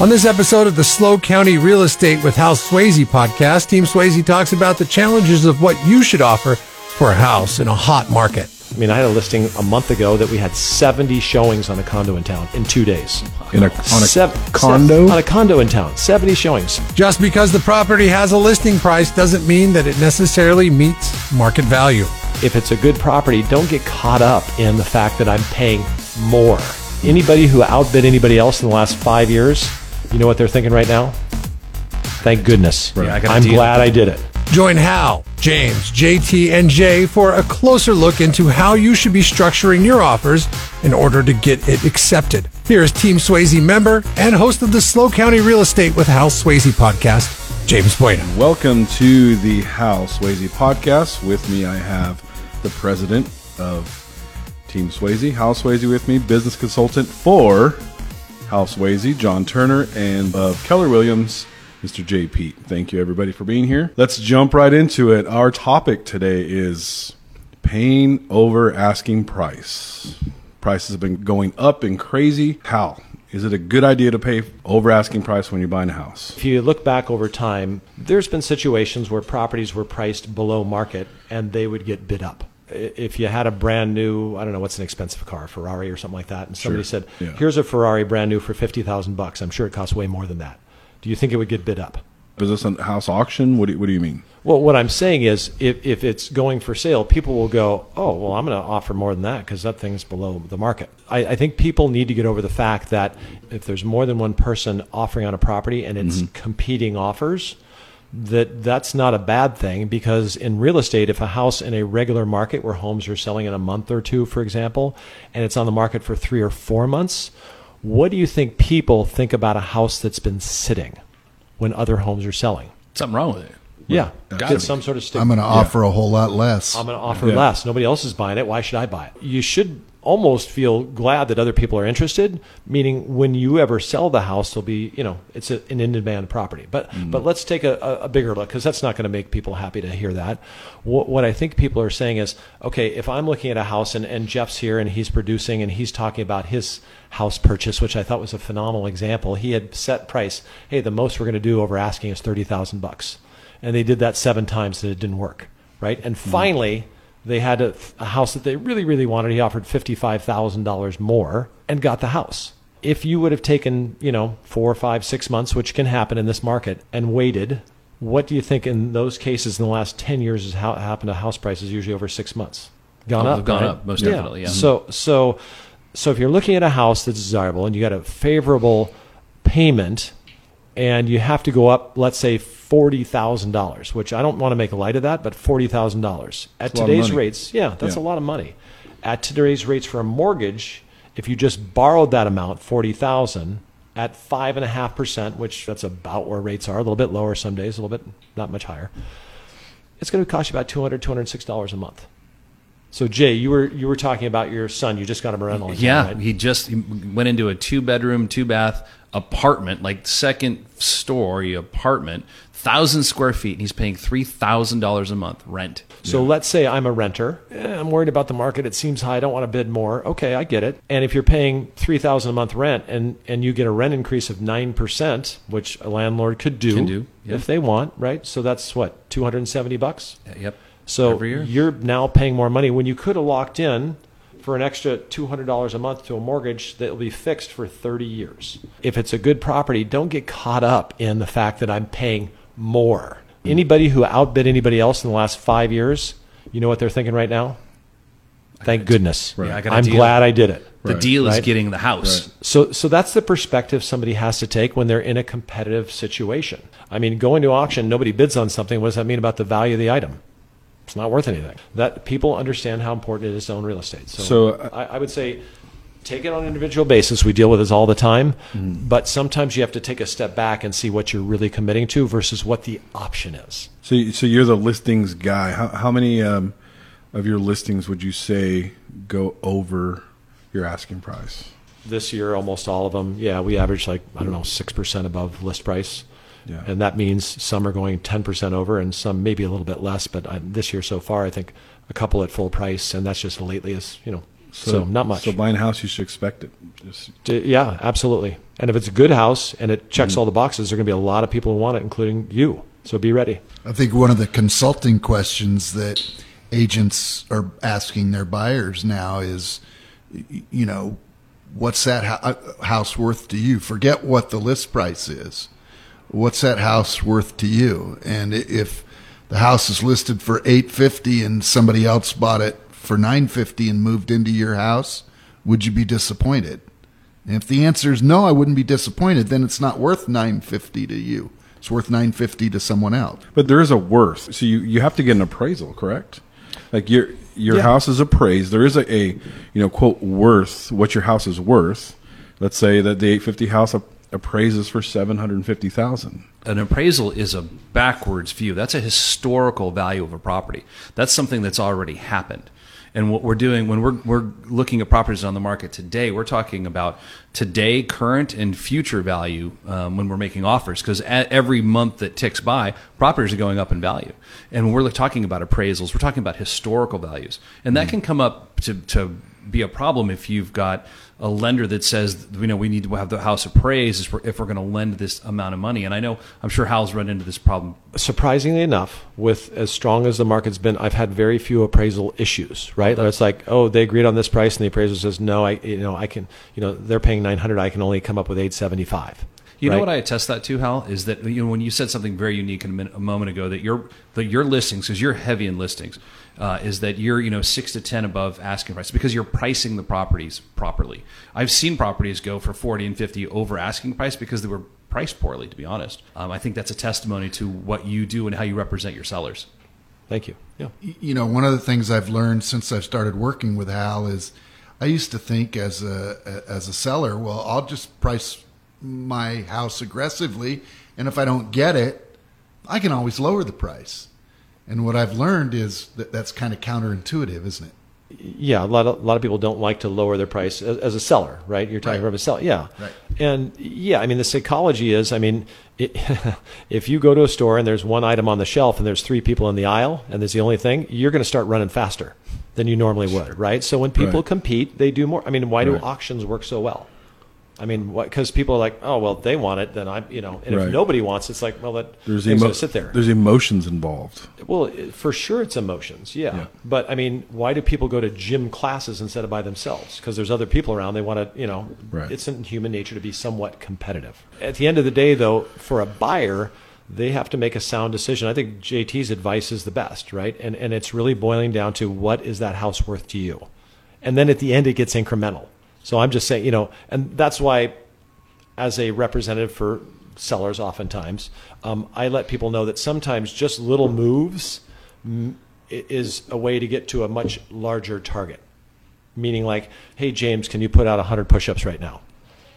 On this episode of the SLO County Real Estate with Hal Sweasey podcast, Team Sweasey talks about the challenges of what you should offer for a house in a hot market. I mean, I had a listing a month ago that we had 70 showings on a condo in town in two days. in a on a Sev- condo. sev- on a condo in town, 70 showings. Just because the property has a listing price doesn't mean that it necessarily meets market value. If it's a good property, don't get caught up in the fact that I'm paying more. Anybody who outbid anybody else in the last five years, you know what they're thinking right now? Thank goodness. Yeah, I got a I'm glad I did it. Join Hal, James, JT, and Jay for a closer look into how you should be structuring your offers in order to get it accepted. Here is Team Sweasey member and host of the SLO County Real Estate with Hal Sweasey podcast, James Bueno. Welcome to the Hal Sweasey podcast. With me, I have the president of Team Sweasey, Hal Sweasey, with me, business consultant for Hal Sweasey, John Turner, and Keller Williams, Mr. JP. Thank you, everybody, for being here. Let's jump right into it. Our topic today is paying over asking price. Prices have been going up and crazy. Hal, is it a good idea to pay over asking price when you're buying a house? If you look back over time, there's been situations where properties were priced below market and they would get bid up. If you had a brand new, I don't know, what's an expensive car, Ferrari or something like that, and somebody Sure. said, Yeah. "Here's a Ferrari brand new for fifty thousand bucks," I'm sure it costs way more than that. Do you think it would get bid up? Is this a house auction? What do you, what do you mean? Well, what I'm saying is, if, if it's going for sale, people will go, oh, well, I'm going to offer more than that because that thing's below the market. I, I think people need to get over the fact that if there's more than one person offering on a property and it's mm-hmm. competing offers, that that's not a bad thing because in real estate, if a house in a regular market where homes are selling in a month or two, for example, and it's on the market for three or four months, what do you think people think about a house that's been sitting when other homes are selling? Something wrong with it. Yeah, Gotta get be. some sort of stigma. I'm going to offer a whole lot less. I'm going to offer Yeah. less. Nobody else is buying it. Why should I buy it? You should almost feel glad that other people are interested. Meaning, when you ever sell the house, there'll be you know it's a, an in-demand property. But mm. but let's take a, a, a bigger look because that's not going to make people happy to hear that. What, what I think people are saying is, okay, if I'm looking at a house and, and Jeff's here and he's producing and he's talking about his house purchase, which I thought was a phenomenal example. He had set price. Hey, the most we're going to do over asking is thirty thousand bucks and they did that seven times and it didn't work right? And mm-hmm. finally they had a, a house that they really really wanted. He offered $55000 more and got the house. If you would have taken you know four five six months which can happen in this market and waited what do you think in those cases in the last 10 years has ha- happened to house prices usually over six months? Gone Oh, up they've gone right? up, most definitely, yeah. so so so if you're looking at a house that's desirable and you got a favorable payment and you have to go up, let's say forty thousand dollars, which I don't want to make light of that, but forty thousand dollars at That's a lot of today's rates, yeah, that's Yeah. a lot of money. At today's rates for a mortgage, if you just borrowed that amount, forty thousand, at five and a half percent, which that's about where rates are, a little bit lower some days, a little bit not much higher. It's going to cost you about $200, 206 dollars a month. So Jay, you were you were talking about your son. You just got him a rental. in Yeah, right? he just he went into a two bedroom, two bath apartment, like second story apartment, thousand square feet, and he's paying three thousand dollars a month rent. So let's say I'm a renter. Eh, I'm worried about the market. It seems high. I don't want to bid more. Okay, I get it. And if you're paying three thousand a month rent and and you get a rent increase of nine percent, which a landlord could do, Can do, yeah. if they want, right? So that's what two hundred and seventy bucks. Yep. So you're now paying more money when you could have locked in for an extra $200 a month to a mortgage that will be fixed for 30 years. If it's a good property, don't get caught up in the fact that I'm paying more. Anybody who outbid anybody else in the last five years, you know what they're thinking right now? Thank goodness. Yeah, I got a I'm deal. glad I did it. The Right. deal is Right. getting the house. So, so that's the perspective somebody has to take when they're in a competitive situation. I mean, going to auction, nobody bids on something. What does that mean about the value of the item? It's not worth anything. That people understand how important it is to own real estate. So, So, uh, I, I would say take it on an individual basis. We deal with this all the time, but sometimes you have to take a step back and see what you're really committing to versus what the option is. So, so you're the listings guy. How, how many um, of your listings would you say go over your asking price? This year, almost all of them, yeah, we average like I don't know six percent above list price. Yeah. And that means some are going 10% over and some maybe a little bit less. But I, this year so far, I think a couple at full price, and that's just lately as you know So, not much. So buying a house, you should expect it. Just, Yeah, absolutely. And if it's a good house and it checks Mm-hmm. all the boxes, there are going to be a lot of people who want it, including you. So be ready. I think one of the consulting questions that agents are asking their buyers now is, you know, what's that house worth to you? Forget what the list price is. What's that house worth to you? And if the house is listed for 850 and somebody else bought it for 950 and moved into your house, would you be disappointed? And if the answer is no, I wouldn't be disappointed, then it's not worth 950 to you. It's worth 950 to someone else. but there is a worth. So you, you have to get an appraisal, correct? Like your your Yeah. house is appraised. There is a, a you know quote worth what your house is worth. Let's say that the 850 house appraises for 750,000. an appraisal is a backwards view. That's a historical value of a property. That's something that's already happened. And what we're doing when we're, we're looking at properties on the market today, we're talking about today, current, and future value um, when we're making offers. Because every month that ticks by, properties are going up in value. And when we're talking about appraisals, we're talking about historical values. And that can come up to, to be a problem if you've got a lender that says, you know, we need to have the house appraised if we're, we're going to lend this amount of money. And I know, I'm sure Hal's run into this problem. Surprisingly enough, with as strong as the market's been, I've had very few appraisal issues. Right? That's, it's like, oh, they agreed on this price, and the appraiser says, no, I, you know, I can, you know, they're paying 900, I can only come up with 875. You right? know what I attest that to, Hal, is that you know, when you said something very unique a, minute, a, moment ago that your that your listings, because you're heavy in listings, uh, is that you're you know six to ten above asking price because you're pricing the properties properly. I've seen properties go for forty and fifty over asking price because they were priced poorly. To be honest, um, I think that's a testimony to what you do and how you represent your sellers. Thank you. Yeah. You know, one of the things I've learned since I've started working with Hal is I used to think as a as a seller, well, I'll just price my house aggressively, and if I don't get it, I can always lower the price. And what I've learned is that that's kind of counterintuitive, isn't it? Yeah, a lot of a lot of people don't like to lower their price as, as a seller, right? You're talking Right. from a seller, yeah. Right. And yeah, I mean the psychology is, I mean, it, if you go to a store and there's one item on the shelf and there's three people in the aisle and there's the only thing, you're going to start running faster than you normally would, right? So when people Right. compete, they do more. I mean, why do auctions work so well? I mean, because people are like, oh well, they want it, then I, you know, and Right. if nobody wants, it, it's like, well, that There's thing's emo- going to sit there. There's emotions involved. Well, for sure, it's emotions, yeah. Yeah. But I mean, why do people go to gym classes instead of by themselves? Because there's other people around. They want to, you know, Right. it's in human nature to be somewhat competitive. At the end of the day, though, for a buyer, they have to make a sound decision. I think JT's advice is the best, right? And and it's really boiling down to what is that house worth to you, and then at the end, it gets incremental. So I'm just saying, you know, and that's why as a representative for sellers, oftentimes, um, I let people know that sometimes just little moves mm, i- is a way to get to a much larger target. Meaning, like, hey, James, can you put out 100 push ups right now?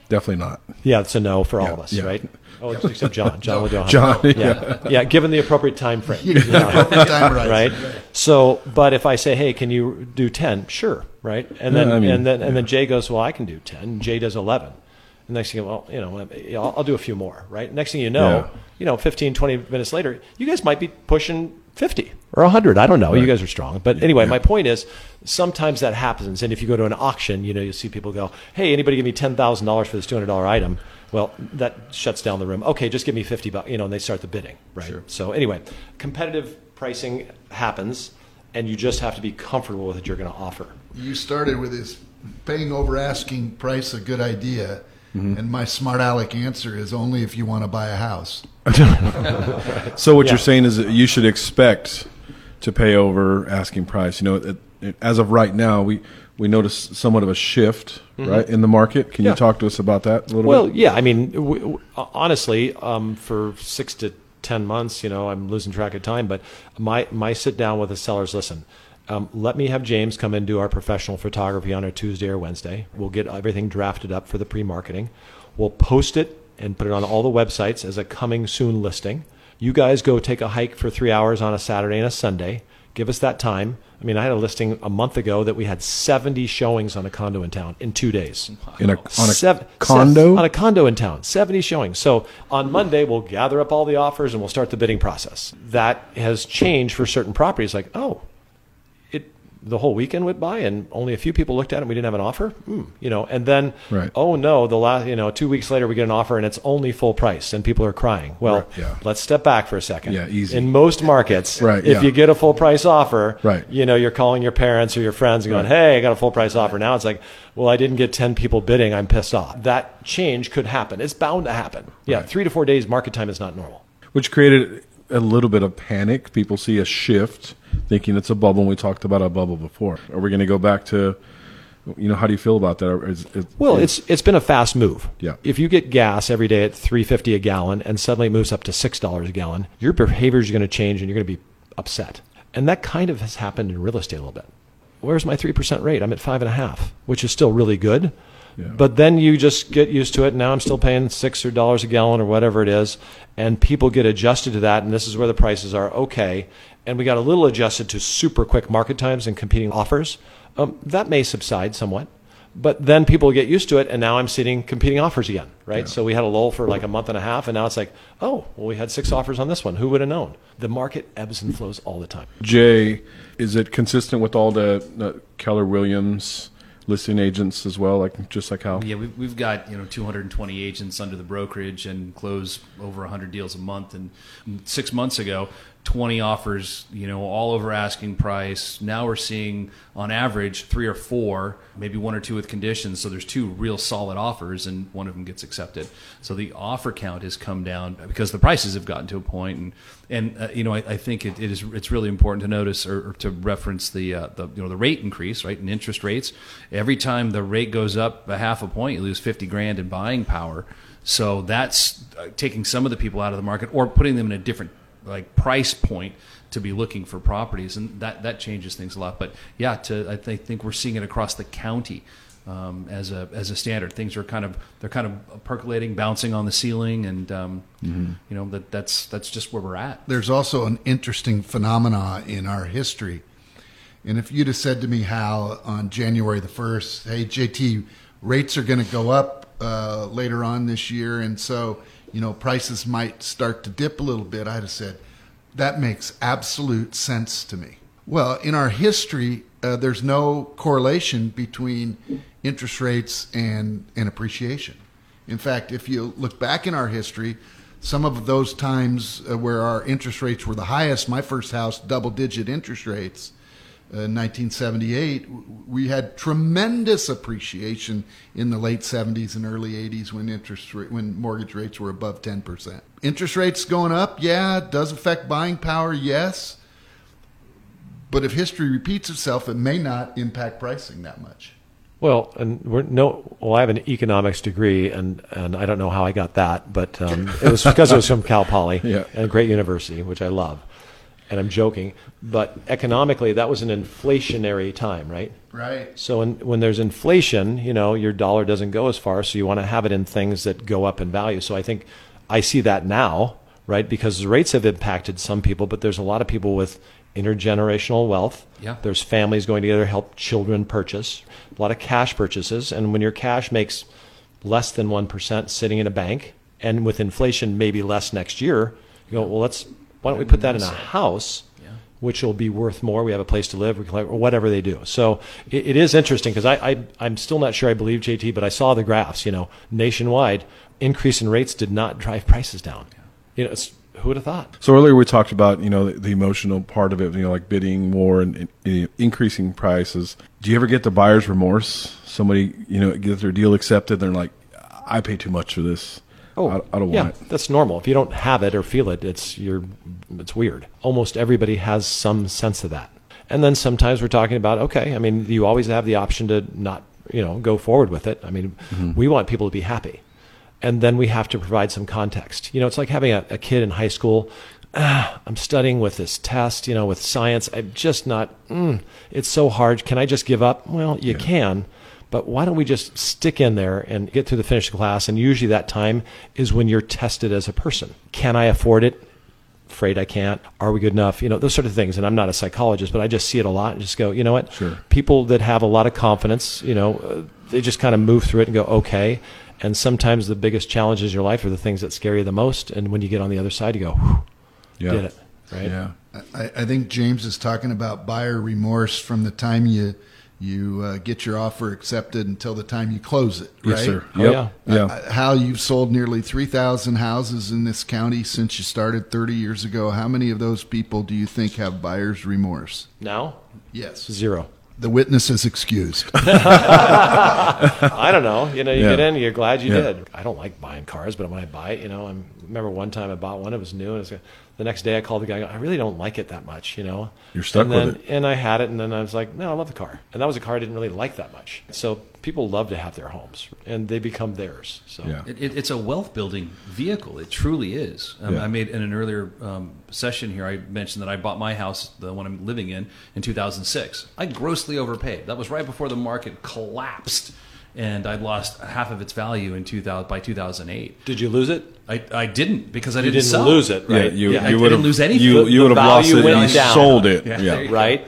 Definitely not. Yeah, it's a no for all Yeah, of us, yeah. right? Oh, except John. John will do 100. John, yeah. yeah, given the appropriate time frame. Time horizon. right? So, but if I say, "Hey, can you do 10?" Sure, right? And then Yeah, I mean, and then and then Jay goes, "Well, I can do 10." Jay does 11. And next thing, you know, well, you know, I'll, I'll do a few more, right? Next thing you know, Yeah. you know, 15, 20 minutes later, you guys might be pushing 50 or 100. I don't know. You guys are strong. But anyway, my point is sometimes that happens. And if you go to an auction, you know, you'll see people go, "Hey, anybody give me $10,000 for this $200 item?" Well, that shuts down the room. Okay, just give me 50 bucks, you know, and they start the bidding, right? So anyway, competitive pricing happens and you just have to be comfortable with what you're going to offer. You started with this paying over asking price a good idea, and my smart aleck answer is only if you want to buy a house. So what Yeah. you're saying is that you should expect to pay over asking price. You know, it, it, as of right now, we we notice somewhat of a shift right in the market. Can Yeah. you talk to us about that a little Well, bit? yeah. I mean, w- w- honestly, um, for six to ten months, you know, I'm losing track of time. But my my sit down with the sellers. Listen, um, let me have James come and do our professional photography on a Tuesday or Wednesday. We'll get everything drafted up for the pre-marketing. We'll post it and put it on all the websites as a coming soon listing. You guys go take a hike for three hours on a Saturday and a Sunday. Give us that time. I mean, I had a listing a month ago that we had 70 showings on a condo in town in two days. In a on a Sev- condo. sev- on a condo in town, 70 showings. So on Monday, we'll gather up all the offers and we'll start the bidding process. That has changed for certain properties. Like, oh, it the whole weekend went by and only a few people looked at it and we didn't have an offer Hmm, you know and then Right. oh no the last you know two weeks later we get an offer and it's only full price and people are crying well Right, yeah. let's step back for a second Yeah, easy. in most markets Right, if yeah. you get a full price offer Right. you know you're calling your parents or your friends and going Right. hey i got a full price offer now it's like well i didn't get 10 people bidding i'm pissed off that change could happen it's bound to happen yeah Right. three to four days market time is not normal which created a little bit of panic. People see a shift, thinking it's a bubble. And we talked about a bubble before. Are we going to go back to, you know, how do you feel about that? Is, is, Well, is- it's it's been a fast move. Yeah. If you get gas every day at three fifty a gallon and suddenly it moves up to six dollars a gallon, your behavior is going to change and you're going to be upset. And that kind of has happened in real estate a little bit. Where's my three percent rate? I'm at five and a half, which is still really good. Yeah. But then you just get used to it. And now I'm still paying six or dollars a gallon or whatever it is, and people get adjusted to that. And this is where the prices are okay. And we got a little adjusted to super quick market times and competing offers. Um, that may subside somewhat, but then people get used to it. And now I'm seeing competing offers again, right? So we had a lull for like a month and a half, and now it's like, oh, well, we had six offers on this one. Who would have known? The market ebbs and flows all the time. Jay, is it consistent with all the, the Keller Williams listing agents as well? Like just like how? Yeah, we've, we've got you know 220 agents under the brokerage and close over 100 deals a month. And six months ago, 20 offers, you know, all over asking price. Now we're seeing on average three or four, maybe one or two with conditions. So there's two real solid offers, and one of them gets accepted. So the offer count has come down because the prices have gotten to a point, and and uh, you know I, I think it, it is it's really important to notice or, or to reference the uh, the you know the rate increase, right, in interest rates. Every time the rate goes up a half a point, you lose 50 grand in buying power. So that's uh, taking some of the people out of the market or putting them in a different like price point to be looking for properties, and that that changes things a lot. But yeah, to I think, think we're seeing it across the county um, as a as a standard. Things are kind of they're kind of percolating, bouncing on the ceiling, and um, you know that that's that's just where we're at. There's also an interesting phenomena in our history. And if you'd have said to me, Hal, on January the 1st, hey, JT, rates are going to go up uh, later on this year, and so, you know, prices might start to dip a little bit, I'd have said, that makes absolute sense to me. Well, in our history, uh, there's no correlation between interest rates and, and appreciation. In fact, if you look back in our history, some of those times uh, where our interest rates were the highest, my first house, double digit interest rates, uh, 1978, we had tremendous appreciation in the late 70s and early 80s when interest ra- when mortgage rates were above 10%. Interest rates going up, yeah, it does affect buying power, yes. But if history repeats itself, it may not impact pricing that much. Well, and we're no. Well, I have an economics degree, and and I don't know how I got that, but um, it was because it was from Cal Poly, Yeah. and a great university, which I love. And I'm joking, but economically, that was an inflationary time, right? Right. So when, when there's inflation, you know, your dollar doesn't go as far, so you want to have it in things that go up in value. So I think I see that now, right? Because the rates have impacted some people, but there's a lot of people with intergenerational wealth. Yeah. There's families going together to help children purchase, a lot of cash purchases. And when your cash makes less than 1% sitting in a bank, and with inflation maybe less next year, you go, well, let's, why don't we put that in a house? which will be worth more. We have a place to live, we collect, or whatever they do. So it, it is interesting because I, I, I'm still not sure I believe JT, but I saw the graphs. You know, nationwide, increase in rates did not drive prices down. You know, it's, who would have thought? So earlier we talked about you know the, the emotional part of it, you know, like bidding more and, and increasing prices. Do you ever get the buyer's remorse? Somebody you know gets their deal accepted, they're like, I pay too much for this. I, I don't Oh, yeah, want it. that's normal. If you don't have it or feel it, it's you're it's weird. Almost everybody has some sense of that. And then sometimes we're talking about okay. I mean, you always have the option to not you know go forward with it. I mean, we want people to be happy, and then we have to provide some context. You know, it's like having a, a kid in high school. Ah, I'm studying with this test, you know, with science. I'm just not. Mm, it's so hard. Can I just give up? Well, you can. But why don't we just stick in there and get through the finished class? And usually that time is when you're tested as a person. Can I afford it? Afraid I can't. Are we good enough? You know, those sort of things. And I'm not a psychologist, but I just see it a lot and just go, you know what? Sure. People that have a lot of confidence, you know, uh, they just kind of move through it and go, okay. And sometimes the biggest challenges in your life are the things that scare you the most. And when you get on the other side, you go, Yeah. did it. right? Yeah. I, I think James is talking about buyer remorse from the time you you uh, get your offer accepted until the time you close it. Right? Yes, sir. Oh, Yep. yeah. Yeah. Uh, Hal, you've sold nearly 3,000 houses in this county since you started 30 years ago. How many of those people do you think have buyer's remorse? Now, Yes. zero. The witness is excused. I don't know. You know, you Yeah. get in, you're glad you Yeah. did. I don't like buying cars, but when I buy it, you know, I remember one time I bought one. It was new, and it was, the next day I called the guy. I, go, I really don't like it that much, you know. You're stuck and with it. And I had it, and then I was like, no, I love the car. And that was a car I didn't really like that much. So people love to have their homes, and they become theirs. So Yeah. It, it, it's a wealth building vehicle. It truly is. Um, Yeah. I made in an earlier um, session here. I mentioned that I bought my house, the one I'm living in, in 2006. I grossly overpaid. That was right before the market collapsed, and I lost half of its value in 2000 by 2008. did you lose it? I, I didn't because I didn't, didn't sell. lose it, Yeah, you, Yeah, I you didn't would have lose anything. You, you the would have lost it and went you down. sold it. Yeah, Yeah. there. Right.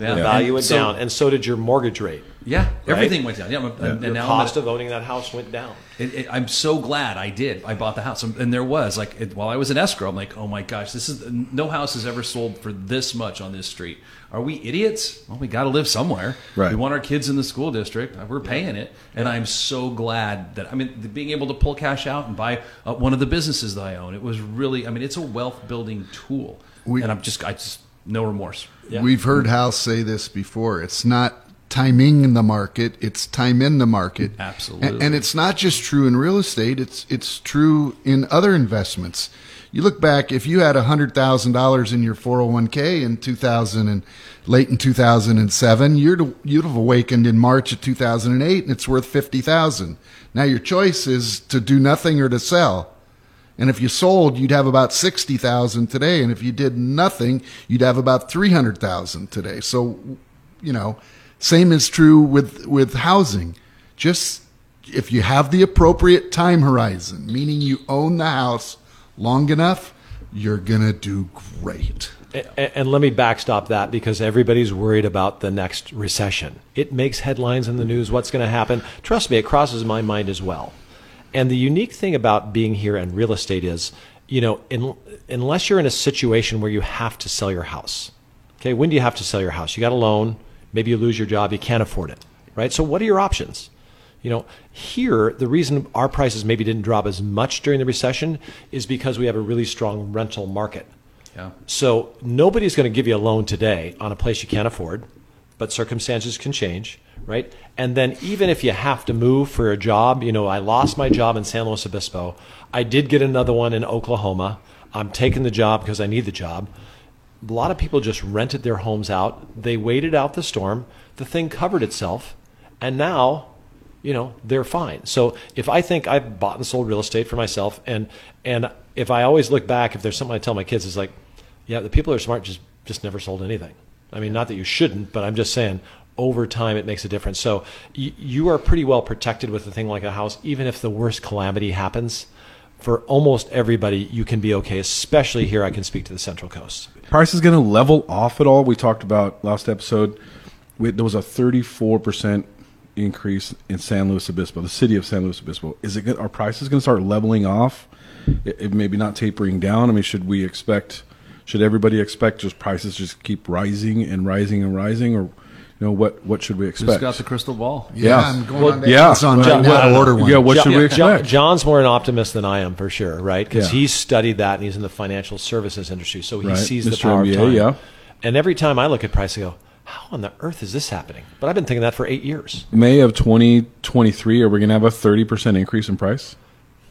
Yeah. The value went So- down, and so did your mortgage rate. Yeah, everything went down. Yeah, I'm- and, Your and now cost I'm, of owning that house went down. It, it, I'm so glad I did. I bought the house, and, and there was like it, while I was in escrow, I'm like, oh my gosh, this is no house has ever sold for this much on this street. Are we idiots? Well, we got to live somewhere. Right. We want our kids in the school district. We're paying it, and I'm so glad that I mean being able to pull cash out and buy uh, one of the businesses that I own. It was really, I mean, it's a wealth building tool, We- and I'm just, I just no remorse. Yeah. We've heard Hal say this before. It's not timing in the market; it's time in the market. Absolutely. and, and it's not just true in real estate. It's it's true in other investments. You look back, if you had hundred thousand dollars in your four hundred one k in two thousand and late in two thousand and seven, you'd you'd have awakened in March of two thousand and eight, and it's worth fifty thousand. Now your choice is to do nothing or to sell. And if you sold, you'd have about 60,000 today. And if you did nothing, you'd have about 300,000 today. So, you know, same is true with, with housing. Just if you have the appropriate time horizon, meaning you own the house long enough, you're going to do great. And, and let me backstop that because everybody's worried about the next recession. It makes headlines in the news. What's going to happen? Trust me, it crosses my mind as well. And the unique thing about being here in real estate is, you know, in, unless you're in a situation where you have to sell your house. Okay, when do you have to sell your house? You got a loan, maybe you lose your job, you can't afford it, right? So what are your options? You know, here the reason our prices maybe didn't drop as much during the recession is because we have a really strong rental market. Yeah. So nobody's going to give you a loan today on a place you can't afford, but circumstances can change, right? And then even if you have to move for a job, you know, I lost my job in San Luis Obispo. I did get another one in Oklahoma. I'm taking the job because I need the job. A lot of people just rented their homes out. They waited out the storm. The thing covered itself, and now you know they're fine. So if i think i've bought and sold real estate for myself and and if i always look back if there's something i tell my kids is like yeah the people who are smart just just never sold anything. I mean not that you shouldn't but i'm just saying over time it makes a difference. So y- you are pretty well protected with a thing like a house even if the worst calamity happens for almost everybody you can be okay especially here i can speak to the central coast Price is going to level off at all. We talked about last episode. We, there was a 34% increase in San Luis Obispo, the city of San Luis Obispo. Is it? Are prices going to start leveling off? It, it maybe not tapering down. I mean, should we expect? Should everybody expect just prices just keep rising and rising and rising, or know what? What should we Who's expect? got the crystal ball? Yeah, Yeah. I'm going Well, on to yeah. Amazon Well, right now order one. yeah, what should we Jo- expect? John's more an optimist than I am for sure, right? Because Yeah. he's studied that and he's in the financial services industry, so he Right. sees the Mr. power MBA, of time. yeah. And every time I look at price, I go, "How on the earth is this happening?" But I've been thinking that for eight years. May of 2023, are we going to have a 30% increase in price?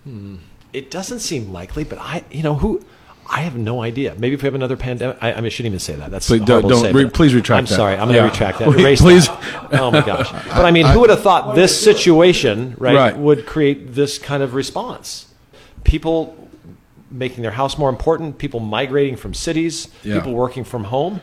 Hmm. It doesn't seem likely, but I, you know, who. I have no idea. Maybe if we have another pandemic, I, I mean, I shouldn't even say that. That's Please don't- don't- say, re- please retract I'm that. sorry. I'm going to retract that. Please- Erase please. that. Oh my gosh! But I mean, who would have thought this situation, right, Right. would create this kind of response? People making their house more important, people migrating from cities, Yeah. people working from home.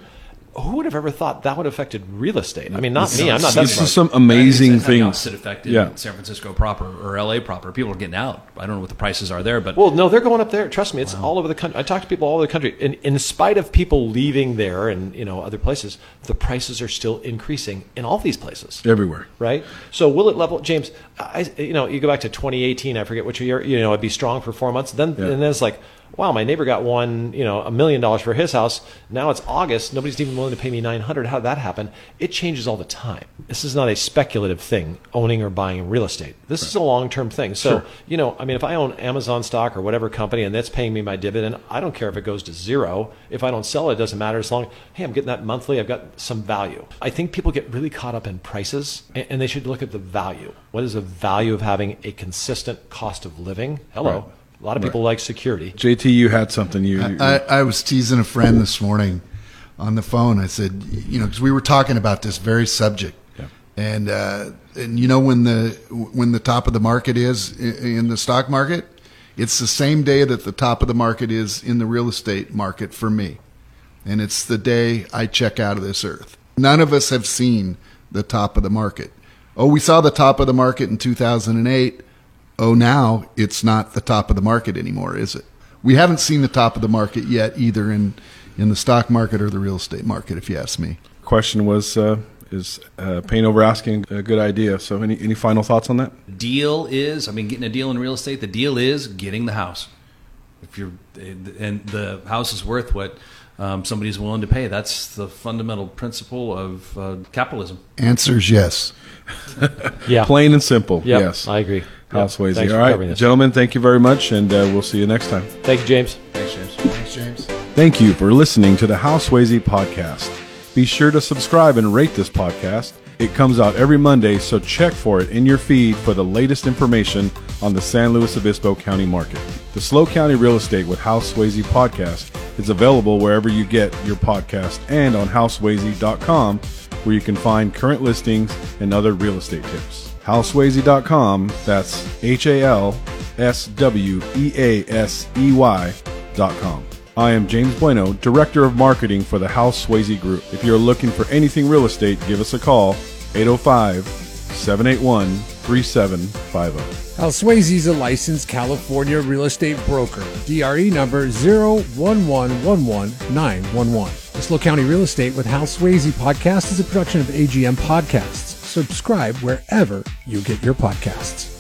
Who would have ever thought that would have affected real estate? I mean, not me. I'm not This is some amazing It's had the things. opposite effect Yeah. San Francisco proper or LA proper. People are getting out. I don't know what the prices are there, but Well, no, they're going up there. Trust me, it's all over the country. I talk to people all over the country, and in spite of people leaving there and you know other places, the prices are still increasing in all these places. Everywhere. Right. So will it level, James? I, you know, you go back to 2018. I forget which year. You know, it'd be strong for four months. Then Yeah. and then it's like, wow, my neighbor got one, you know, a million dollars for his house. Now it's August. Nobody's even willing to pay me 900. How did that happen? It changes all the time. This is not a speculative thing, owning or buying real estate. This is a long-term thing. So, you know, I mean, if I own Amazon stock or whatever company and that's paying me my dividend, I don't care if it goes to zero. If I don't sell it, it doesn't matter as long, hey, I'm getting that monthly. I've got some value. I think people get really caught up in prices and, and they should look at the value. What is the value of having a consistent cost of living? Hello. Right. A lot of people like security. JT, you had something you. you- I, I was teasing a friend this morning on the phone. I said, you know, because we were talking about this very subject, Yeah. and uh, and you know when the when the top of the market is i- in the stock market, it's the same day that the top of the market is in the real estate market for me, and it's the day I check out of this earth. None of us have seen the top of the market. Oh, we saw the top of the market in 2008 oh, now it's not the top of the market anymore, is it? We haven't seen the top of the market yet, either in in the stock market or the real estate market, if you ask me. question was uh, is uh, paying over asking a good idea? So, any any final thoughts on that? deal is i mean getting a deal in real estate the deal is getting the house if you're and the house is worth what um, somebody's willing to pay that's the fundamental principle of uh, capitalism Answer's yes. Yeah. Plain and simple. Yep, yes. I agree. House Yep. Sweasey. Thanks All for right, covering this. gentlemen, thank you very much, and uh, we'll see you next time. Thank you, James. thanks james Thanks, James. Thank you for listening to the Hal Sweasey podcast. Be sure to subscribe and rate this podcast. It comes out every Monday, so check for it in your feed for the latest information on the San Luis Obispo County market. The SLO County Real Estate with Hal Sweasey podcast is available wherever you get your podcast and on halsweasey.com where you can find current listings and other real estate tips. Halsweasey.com, that's H A L S W E A S E Y.com. I am James Bueno, Director of Marketing for the Hal Sweasey Group. If you're looking for anything real estate, give us a call 805 781 3750. Hal Sweasey is a licensed California real estate broker. DRE number 011119111. The SLO County Real Estate with Hal Sweasey podcast is a production of AGM Podcasts. Subscribe wherever you get your podcasts.